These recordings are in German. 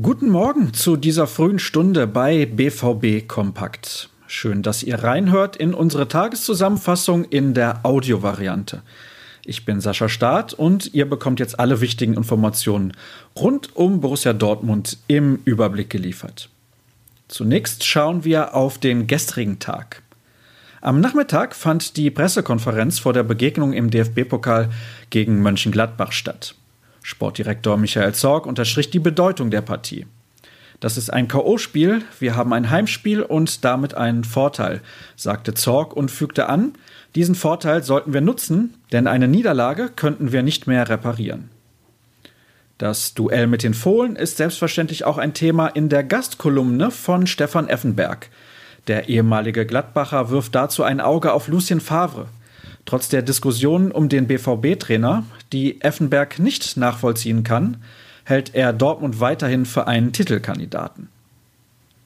Guten Morgen zu dieser frühen Stunde bei BVB Kompakt. Schön, dass ihr reinhört in unsere Tageszusammenfassung in der Audiovariante. Ich bin Sascha Staat und ihr bekommt jetzt alle wichtigen Informationen rund um Borussia Dortmund im Überblick geliefert. Zunächst schauen wir auf den gestrigen Tag. Am Nachmittag fand die Pressekonferenz vor der Begegnung im DFB-Pokal gegen Mönchengladbach statt. Sportdirektor Michael Zorg unterstrich die Bedeutung der Partie. Das ist ein K.O.-Spiel, wir haben ein Heimspiel und damit einen Vorteil, sagte Zorg und fügte an, diesen Vorteil sollten wir nutzen, denn eine Niederlage könnten wir nicht mehr reparieren. Das Duell mit den Fohlen ist selbstverständlich auch ein Thema in der Gastkolumne von Stefan Effenberg. Der ehemalige Gladbacher wirft dazu ein Auge auf Lucien Favre. Trotz der Diskussionen um den BVB-Trainer, die Effenberg nicht nachvollziehen kann, hält er Dortmund weiterhin für einen Titelkandidaten.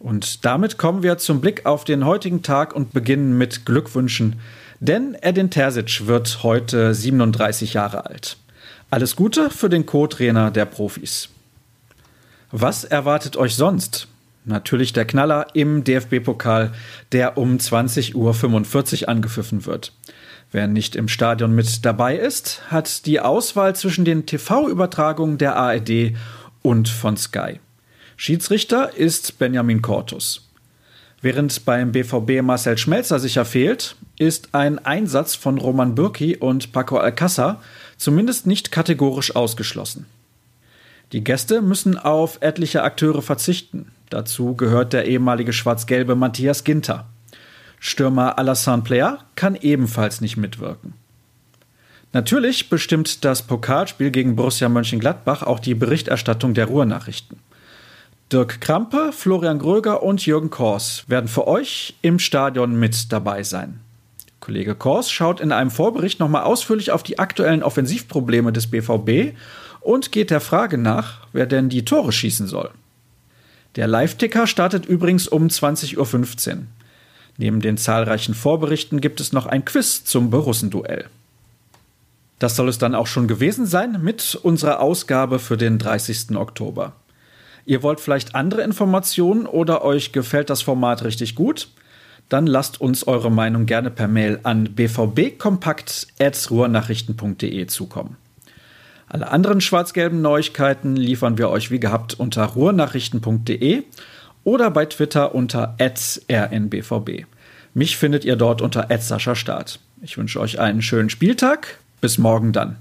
Und damit kommen wir zum Blick auf den heutigen Tag und beginnen mit Glückwünschen, denn Edin Terzic wird heute 37 Jahre alt. Alles Gute für den Co-Trainer der Profis. Was erwartet euch sonst? Natürlich der Knaller im DFB-Pokal, der um 20.45 Uhr angepfiffen wird. Wer nicht im Stadion mit dabei ist, hat die Auswahl zwischen den TV-Übertragungen der ARD und von Sky. Schiedsrichter ist Benjamin Cortus. Während beim BVB Marcel Schmelzer sicher fehlt, ist ein Einsatz von Roman Bürki und Paco Alcázar zumindest nicht kategorisch ausgeschlossen. Die Gäste müssen auf etliche Akteure verzichten. Dazu gehört der ehemalige schwarz-gelbe Matthias Ginter. Stürmer Alassane Player kann ebenfalls nicht mitwirken. Natürlich bestimmt das Pokalspiel gegen Borussia Mönchengladbach auch die Berichterstattung der Ruhrnachrichten. Dirk Krampe, Florian Gröger und Jürgen Kors werden für euch im Stadion mit dabei sein. Kollege Kors schaut in einem Vorbericht nochmal ausführlich auf die aktuellen Offensivprobleme des BVB und geht der Frage nach, wer denn die Tore schießen soll. Der Live-Ticker startet übrigens um 20.15 Uhr. Neben den zahlreichen Vorberichten gibt es noch ein Quiz zum Borussenduell. Das soll es dann auch schon gewesen sein mit unserer Ausgabe für den 30. Oktober. Ihr wollt vielleicht andere Informationen oder euch gefällt das Format richtig gut? Dann lasst uns eure Meinung gerne per Mail an bvbkompakt.ruhrnachrichten.de zukommen. Alle anderen schwarz-gelben Neuigkeiten liefern wir euch wie gehabt unter ruhrnachrichten.de oder bei Twitter unter rnbvb. Mich findet ihr dort unter Start. Ich wünsche euch einen schönen Spieltag. Bis morgen dann.